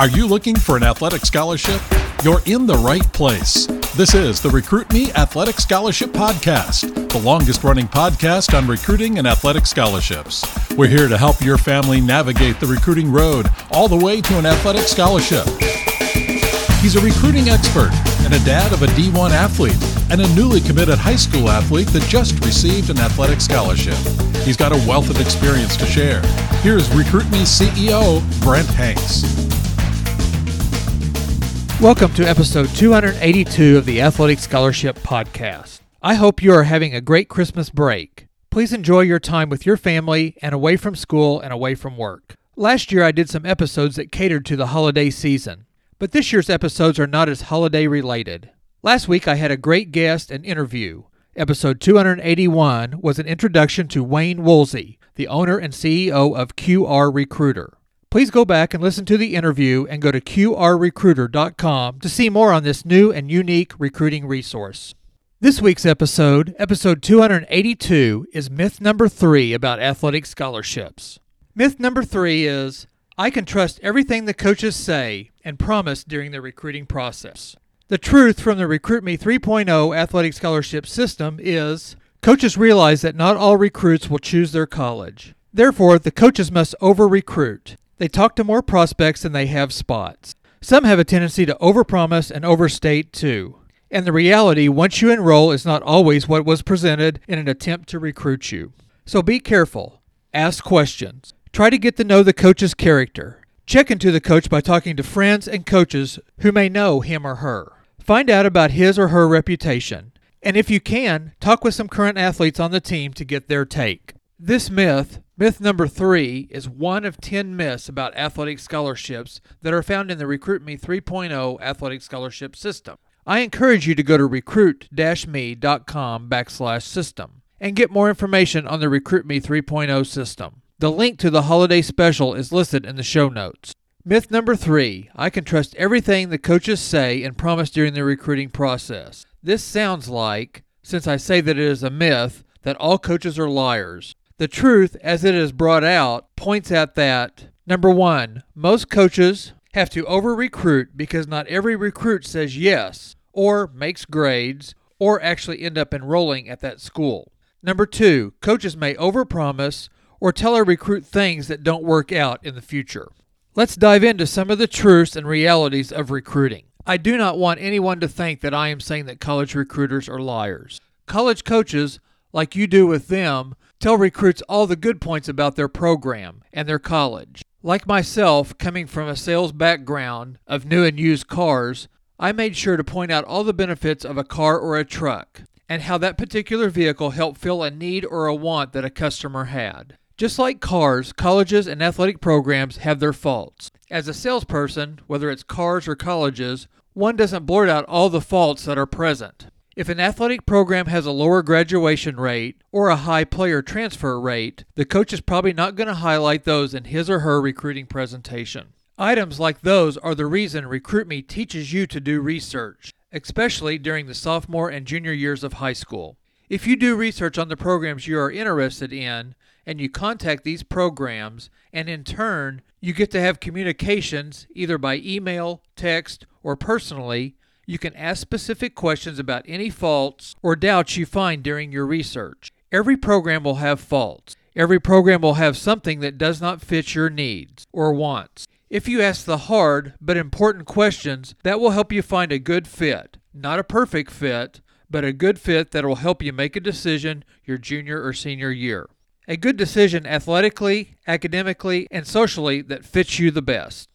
Are you looking for an athletic scholarship? You're in the right place. This is the Recruit Me Athletic Scholarship Podcast, the longest running podcast on recruiting and athletic scholarships. We're here to help your family navigate the recruiting road all the way to an athletic scholarship. He's a recruiting expert and a dad of a D1 athlete and a newly committed high school athlete that just received an athletic scholarship. He's got a wealth of experience to share. Here's Recruit Me CEO Brent Hanks. Welcome to episode 282 of the Athletic Scholarship Podcast. I hope you are having a great Christmas break. Please enjoy your time with your family and away from school and away from work. Last year I did some episodes that catered to the holiday season, but this year's episodes are not as holiday related. Last week I had a great guest and interview. Episode 281 was an introduction to Wayne Woolsey, the owner and CEO of QR Recruiter. Please go back and listen to the interview and go to qrrecruiter.com to see more on this new and unique recruiting resource. This week's episode, episode 282, is myth number three about athletic scholarships. Myth number three is I can trust everything the coaches say and promise during the recruiting process. The truth from the Recruit Me 3.0 athletic scholarship system is coaches realize that not all recruits will choose their college. Therefore, the coaches must over recruit. They talk to more prospects than they have spots. Some have a tendency to overpromise and overstate too. And the reality, once you enroll, is not always what was presented in an attempt to recruit you. So be careful. Ask questions. Try to get to know the coach's character. Check into the coach by talking to friends and coaches who may know him or her. Find out about his or her reputation. And if you can, talk with some current athletes on the team to get their take. This myth, myth number three, is one of 10 myths about athletic scholarships that are found in the Recruit Me 3.0 athletic scholarship system. I encourage you to go to recruit-me.com backslash system and get more information on the Recruit Me 3.0 system. The link to the holiday special is listed in the show notes. Myth number three I can trust everything the coaches say and promise during the recruiting process. This sounds like, since I say that it is a myth, that all coaches are liars. The truth, as it is brought out, points out that number one, most coaches have to over recruit because not every recruit says yes, or makes grades, or actually end up enrolling at that school. Number two, coaches may overpromise or tell a recruit things that don't work out in the future. Let's dive into some of the truths and realities of recruiting. I do not want anyone to think that I am saying that college recruiters are liars. College coaches, like you do with them, tell recruits all the good points about their program and their college. Like myself, coming from a sales background of new and used cars, I made sure to point out all the benefits of a car or a truck and how that particular vehicle helped fill a need or a want that a customer had. Just like cars, colleges and athletic programs have their faults. As a salesperson, whether it's cars or colleges, one doesn't blurt out all the faults that are present. If an athletic program has a lower graduation rate or a high player transfer rate, the coach is probably not going to highlight those in his or her recruiting presentation. Items like those are the reason RecruitMe teaches you to do research, especially during the sophomore and junior years of high school. If you do research on the programs you are interested in, and you contact these programs, and in turn, you get to have communications either by email, text, or personally, you can ask specific questions about any faults or doubts you find during your research. Every program will have faults. Every program will have something that does not fit your needs or wants. If you ask the hard but important questions, that will help you find a good fit. Not a perfect fit, but a good fit that will help you make a decision your junior or senior year. A good decision athletically, academically, and socially that fits you the best.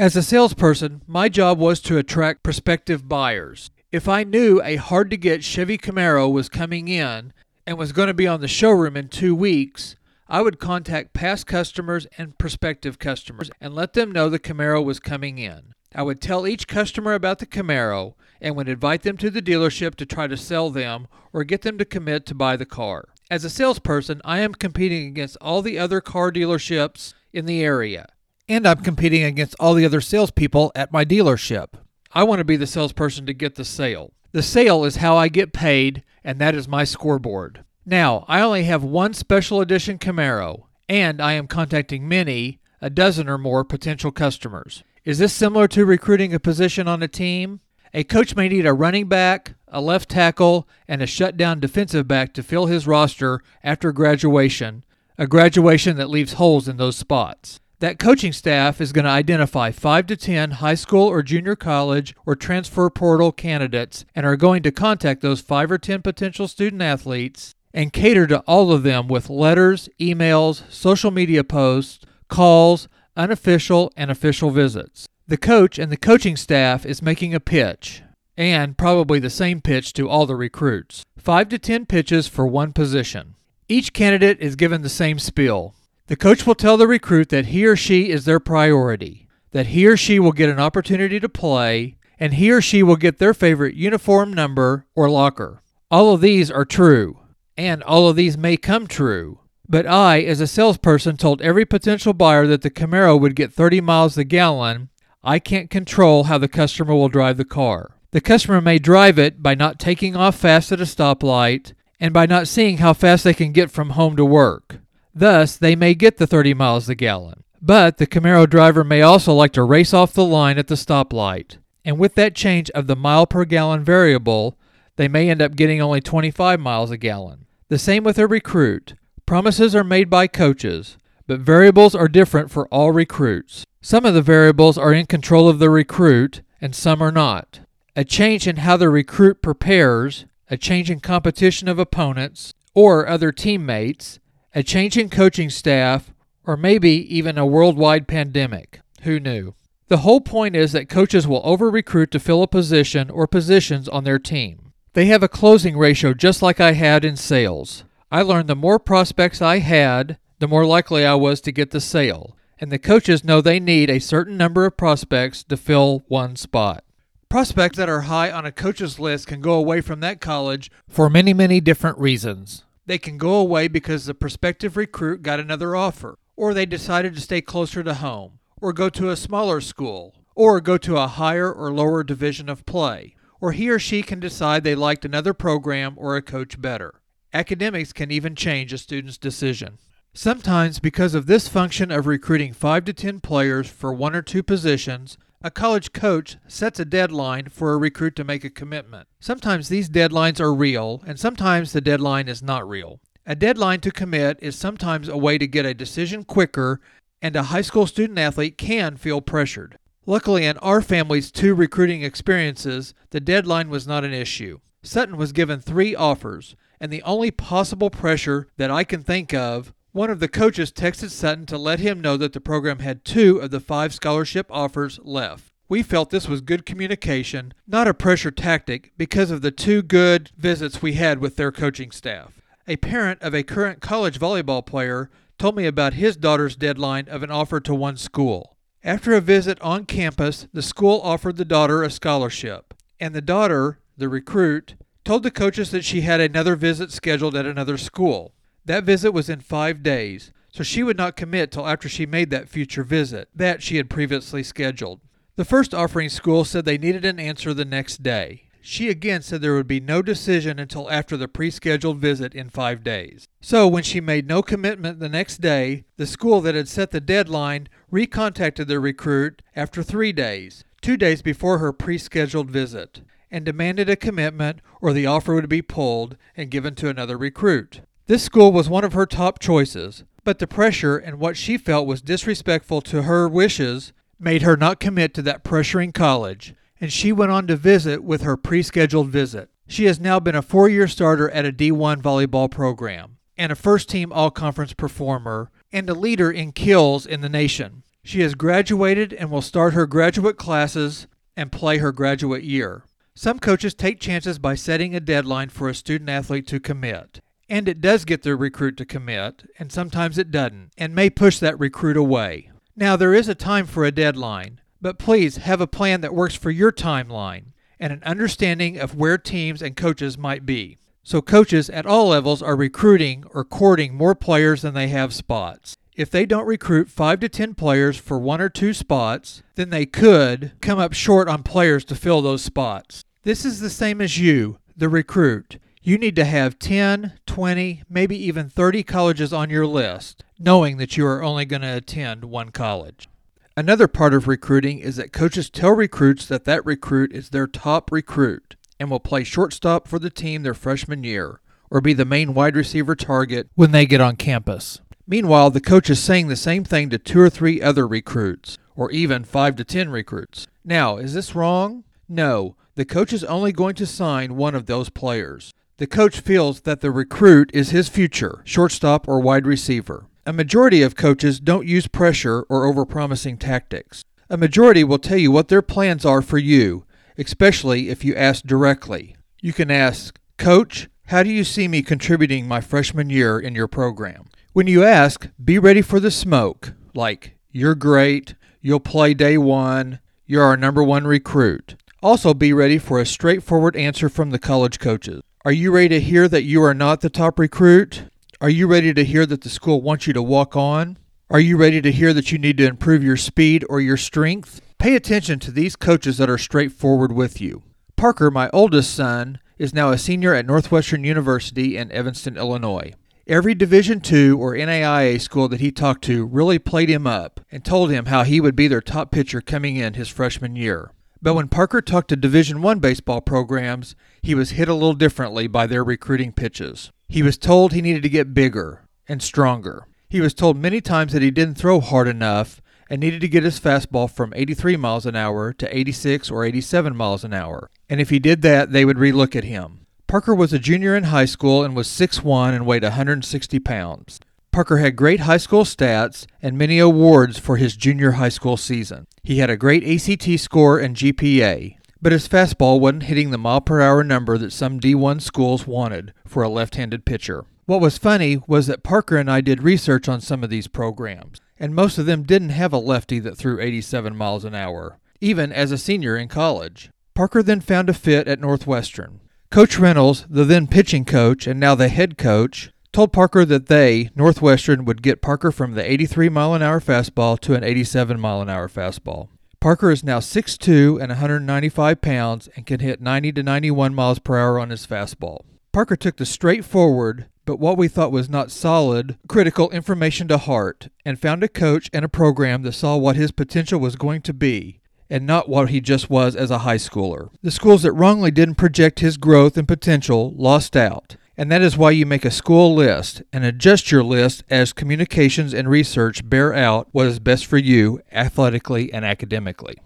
As a salesperson, my job was to attract prospective buyers. If I knew a hard to get Chevy Camaro was coming in and was going to be on the showroom in two weeks, I would contact past customers and prospective customers and let them know the Camaro was coming in. I would tell each customer about the Camaro and would invite them to the dealership to try to sell them or get them to commit to buy the car. As a salesperson, I am competing against all the other car dealerships in the area and I'm competing against all the other salespeople at my dealership. I want to be the salesperson to get the sale. The sale is how I get paid, and that is my scoreboard. Now, I only have one special edition Camaro, and I am contacting many, a dozen or more potential customers. Is this similar to recruiting a position on a team? A coach may need a running back, a left tackle, and a shutdown defensive back to fill his roster after graduation, a graduation that leaves holes in those spots. That coaching staff is going to identify 5 to 10 high school or junior college or transfer portal candidates and are going to contact those 5 or 10 potential student athletes and cater to all of them with letters, emails, social media posts, calls, unofficial and official visits. The coach and the coaching staff is making a pitch, and probably the same pitch to all the recruits. 5 to 10 pitches for one position. Each candidate is given the same spiel. The coach will tell the recruit that he or she is their priority, that he or she will get an opportunity to play, and he or she will get their favorite uniform number or locker. All of these are true, and all of these may come true. But I, as a salesperson, told every potential buyer that the Camaro would get 30 miles a gallon. I can't control how the customer will drive the car. The customer may drive it by not taking off fast at a stoplight and by not seeing how fast they can get from home to work. Thus, they may get the 30 miles a gallon. But the Camaro driver may also like to race off the line at the stoplight. And with that change of the mile per gallon variable, they may end up getting only 25 miles a gallon. The same with a recruit. Promises are made by coaches, but variables are different for all recruits. Some of the variables are in control of the recruit, and some are not. A change in how the recruit prepares, a change in competition of opponents or other teammates, a change in coaching staff, or maybe even a worldwide pandemic. Who knew? The whole point is that coaches will over recruit to fill a position or positions on their team. They have a closing ratio just like I had in sales. I learned the more prospects I had, the more likely I was to get the sale, and the coaches know they need a certain number of prospects to fill one spot. Prospects that are high on a coach's list can go away from that college for many, many different reasons. They can go away because the prospective recruit got another offer, or they decided to stay closer to home, or go to a smaller school, or go to a higher or lower division of play, or he or she can decide they liked another program or a coach better. Academics can even change a student's decision. Sometimes, because of this function of recruiting 5 to 10 players for one or two positions, a college coach sets a deadline for a recruit to make a commitment. Sometimes these deadlines are real, and sometimes the deadline is not real. A deadline to commit is sometimes a way to get a decision quicker, and a high school student athlete can feel pressured. Luckily, in our family's two recruiting experiences, the deadline was not an issue. Sutton was given three offers, and the only possible pressure that I can think of, one of the coaches texted Sutton to let him know that the program had two of the five scholarship offers left. We felt this was good communication, not a pressure tactic, because of the two good visits we had with their coaching staff. A parent of a current college volleyball player told me about his daughter's deadline of an offer to one school. After a visit on campus, the school offered the daughter a scholarship, and the daughter, the recruit, told the coaches that she had another visit scheduled at another school. That visit was in five days, so she would not commit till after she made that future visit that she had previously scheduled. The first offering school said they needed an answer the next day. She again said there would be no decision until after the pre scheduled visit in five days. So, when she made no commitment the next day, the school that had set the deadline recontacted the recruit after three days, two days before her pre scheduled visit, and demanded a commitment or the offer would be pulled and given to another recruit. This school was one of her top choices, but the pressure and what she felt was disrespectful to her wishes made her not commit to that pressuring college and she went on to visit with her pre scheduled visit. She has now been a four year starter at a D1 volleyball program, and a first team all conference performer, and a leader in kills in the nation. She has graduated and will start her graduate classes and play her graduate year. Some coaches take chances by setting a deadline for a student athlete to commit. And it does get the recruit to commit, and sometimes it doesn't, and may push that recruit away. Now, there is a time for a deadline, but please have a plan that works for your timeline and an understanding of where teams and coaches might be. So, coaches at all levels are recruiting or courting more players than they have spots. If they don't recruit 5 to 10 players for one or two spots, then they could come up short on players to fill those spots. This is the same as you, the recruit. You need to have 10, 20, maybe even 30 colleges on your list, knowing that you are only going to attend one college. Another part of recruiting is that coaches tell recruits that that recruit is their top recruit and will play shortstop for the team their freshman year or be the main wide receiver target when they get on campus. Meanwhile, the coach is saying the same thing to two or three other recruits, or even five to ten recruits. Now, is this wrong? No, the coach is only going to sign one of those players. The coach feels that the recruit is his future, shortstop or wide receiver. A majority of coaches don't use pressure or overpromising tactics. A majority will tell you what their plans are for you, especially if you ask directly. You can ask, Coach, how do you see me contributing my freshman year in your program? When you ask, be ready for the smoke, like, you're great, you'll play day one, you're our number one recruit. Also, be ready for a straightforward answer from the college coaches. Are you ready to hear that you are not the top recruit? Are you ready to hear that the school wants you to walk on? Are you ready to hear that you need to improve your speed or your strength? Pay attention to these coaches that are straightforward with you. Parker, my oldest son, is now a senior at Northwestern University in Evanston, Illinois. Every Division II or NAIA school that he talked to really played him up and told him how he would be their top pitcher coming in his freshman year. But when Parker talked to Division I baseball programs, he was hit a little differently by their recruiting pitches. He was told he needed to get bigger and stronger. He was told many times that he didn't throw hard enough and needed to get his fastball from 83 miles an hour to 86 or 87 miles an hour. And if he did that, they would relook at him. Parker was a junior in high school and was 6'1 and weighed 160 pounds. Parker had great high school stats and many awards for his junior high school season. He had a great ACT score and GPA, but his fastball wasn't hitting the mile per hour number that some D1 schools wanted for a left handed pitcher. What was funny was that Parker and I did research on some of these programs, and most of them didn't have a lefty that threw 87 miles an hour, even as a senior in college. Parker then found a fit at Northwestern. Coach Reynolds, the then pitching coach and now the head coach, told Parker that they, Northwestern, would get Parker from the 83 mile an hour fastball to an 87 mile an hour fastball. Parker is now 6'2 and 195 pounds and can hit 90 to 91 miles per hour on his fastball. Parker took the straightforward, but what we thought was not solid, critical information to heart and found a coach and a program that saw what his potential was going to be and not what he just was as a high schooler. The schools that wrongly didn't project his growth and potential lost out. And that is why you make a school list and adjust your list as communications and research bear out what is best for you athletically and academically.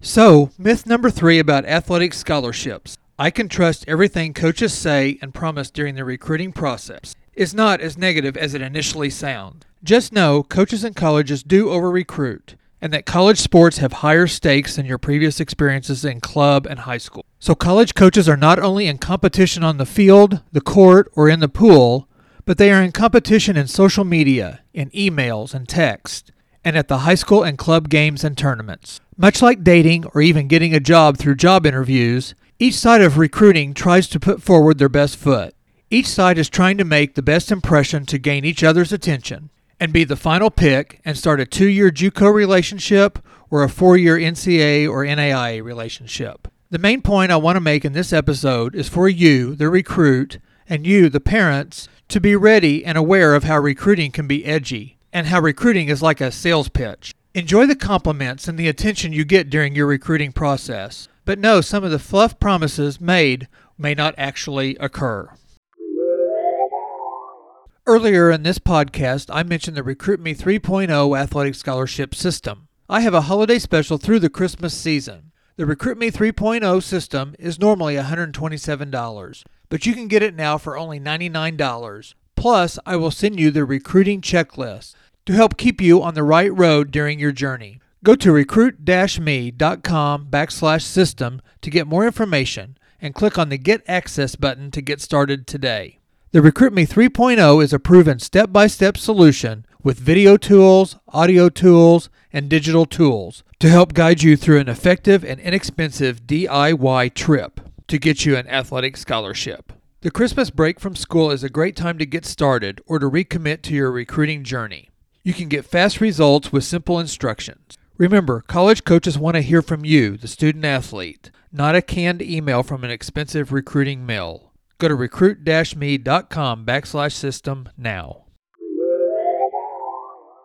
So, myth number three about athletic scholarships I can trust everything coaches say and promise during the recruiting process is not as negative as it initially sounds. Just know coaches and colleges do over recruit and that college sports have higher stakes than your previous experiences in club and high school. So, college coaches are not only in competition on the field, the court, or in the pool, but they are in competition in social media, in emails and text, and at the high school and club games and tournaments. Much like dating or even getting a job through job interviews, each side of recruiting tries to put forward their best foot. Each side is trying to make the best impression to gain each other's attention and be the final pick and start a two year JUCO relationship or a four year NCAA or NAIA relationship. The main point I want to make in this episode is for you, the recruit, and you, the parents, to be ready and aware of how recruiting can be edgy and how recruiting is like a sales pitch. Enjoy the compliments and the attention you get during your recruiting process, but know some of the fluff promises made may not actually occur. Earlier in this podcast, I mentioned the Recruit Me 3.0 athletic scholarship system. I have a holiday special through the Christmas season. The RecruitMe 3.0 system is normally $127, but you can get it now for only $99. Plus, I will send you the recruiting checklist to help keep you on the right road during your journey. Go to recruit-me.com backslash system to get more information and click on the Get Access button to get started today. The RecruitMe 3.0 is a proven step by step solution with video tools, audio tools, and digital tools to help guide you through an effective and inexpensive DIY trip to get you an athletic scholarship. The Christmas break from school is a great time to get started or to recommit to your recruiting journey. You can get fast results with simple instructions. Remember, college coaches want to hear from you, the student athlete, not a canned email from an expensive recruiting mill. Go to recruit-me.com backslash system now.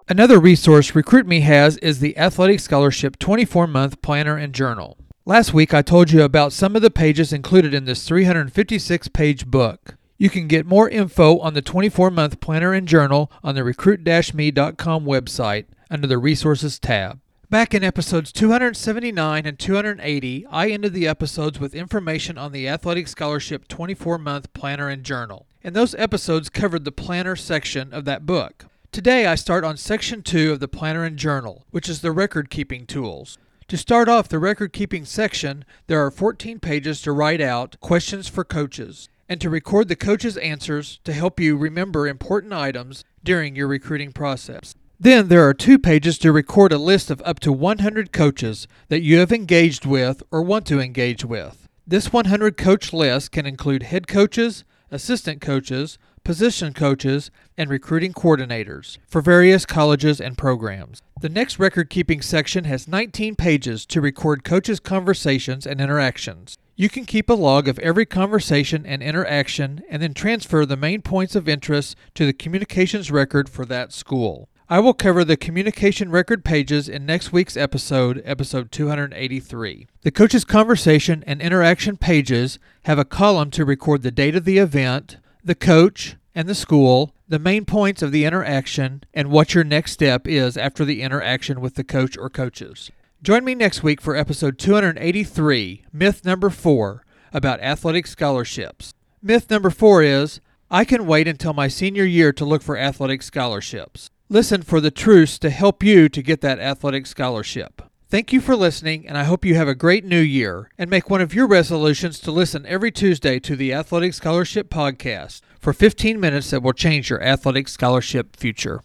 Another resource RecruitMe has is the Athletic Scholarship 24 month planner and journal. Last week I told you about some of the pages included in this 356 page book. You can get more info on the 24 month planner and journal on the recruit me.com website under the Resources tab. Back in episodes 279 and 280, I ended the episodes with information on the Athletic Scholarship 24 month planner and journal, and those episodes covered the planner section of that book. Today I start on section 2 of the planner and journal, which is the record keeping tools. To start off the record keeping section, there are 14 pages to write out questions for coaches and to record the coaches' answers to help you remember important items during your recruiting process. Then there are two pages to record a list of up to 100 coaches that you have engaged with or want to engage with. This 100 coach list can include head coaches, assistant coaches, position coaches, and recruiting coordinators for various colleges and programs. The next record keeping section has 19 pages to record coaches' conversations and interactions. You can keep a log of every conversation and interaction and then transfer the main points of interest to the communications record for that school. I will cover the communication record pages in next week's episode, episode 283. The coach's conversation and interaction pages have a column to record the date of the event, the coach, and the school, the main points of the interaction, and what your next step is after the interaction with the coach or coaches. Join me next week for episode 283, myth number four, about athletic scholarships. Myth number four is I can wait until my senior year to look for athletic scholarships. Listen for the truths to help you to get that athletic scholarship. Thank you for listening, and I hope you have a great new year. And make one of your resolutions to listen every Tuesday to the Athletic Scholarship Podcast for 15 minutes that will change your athletic scholarship future.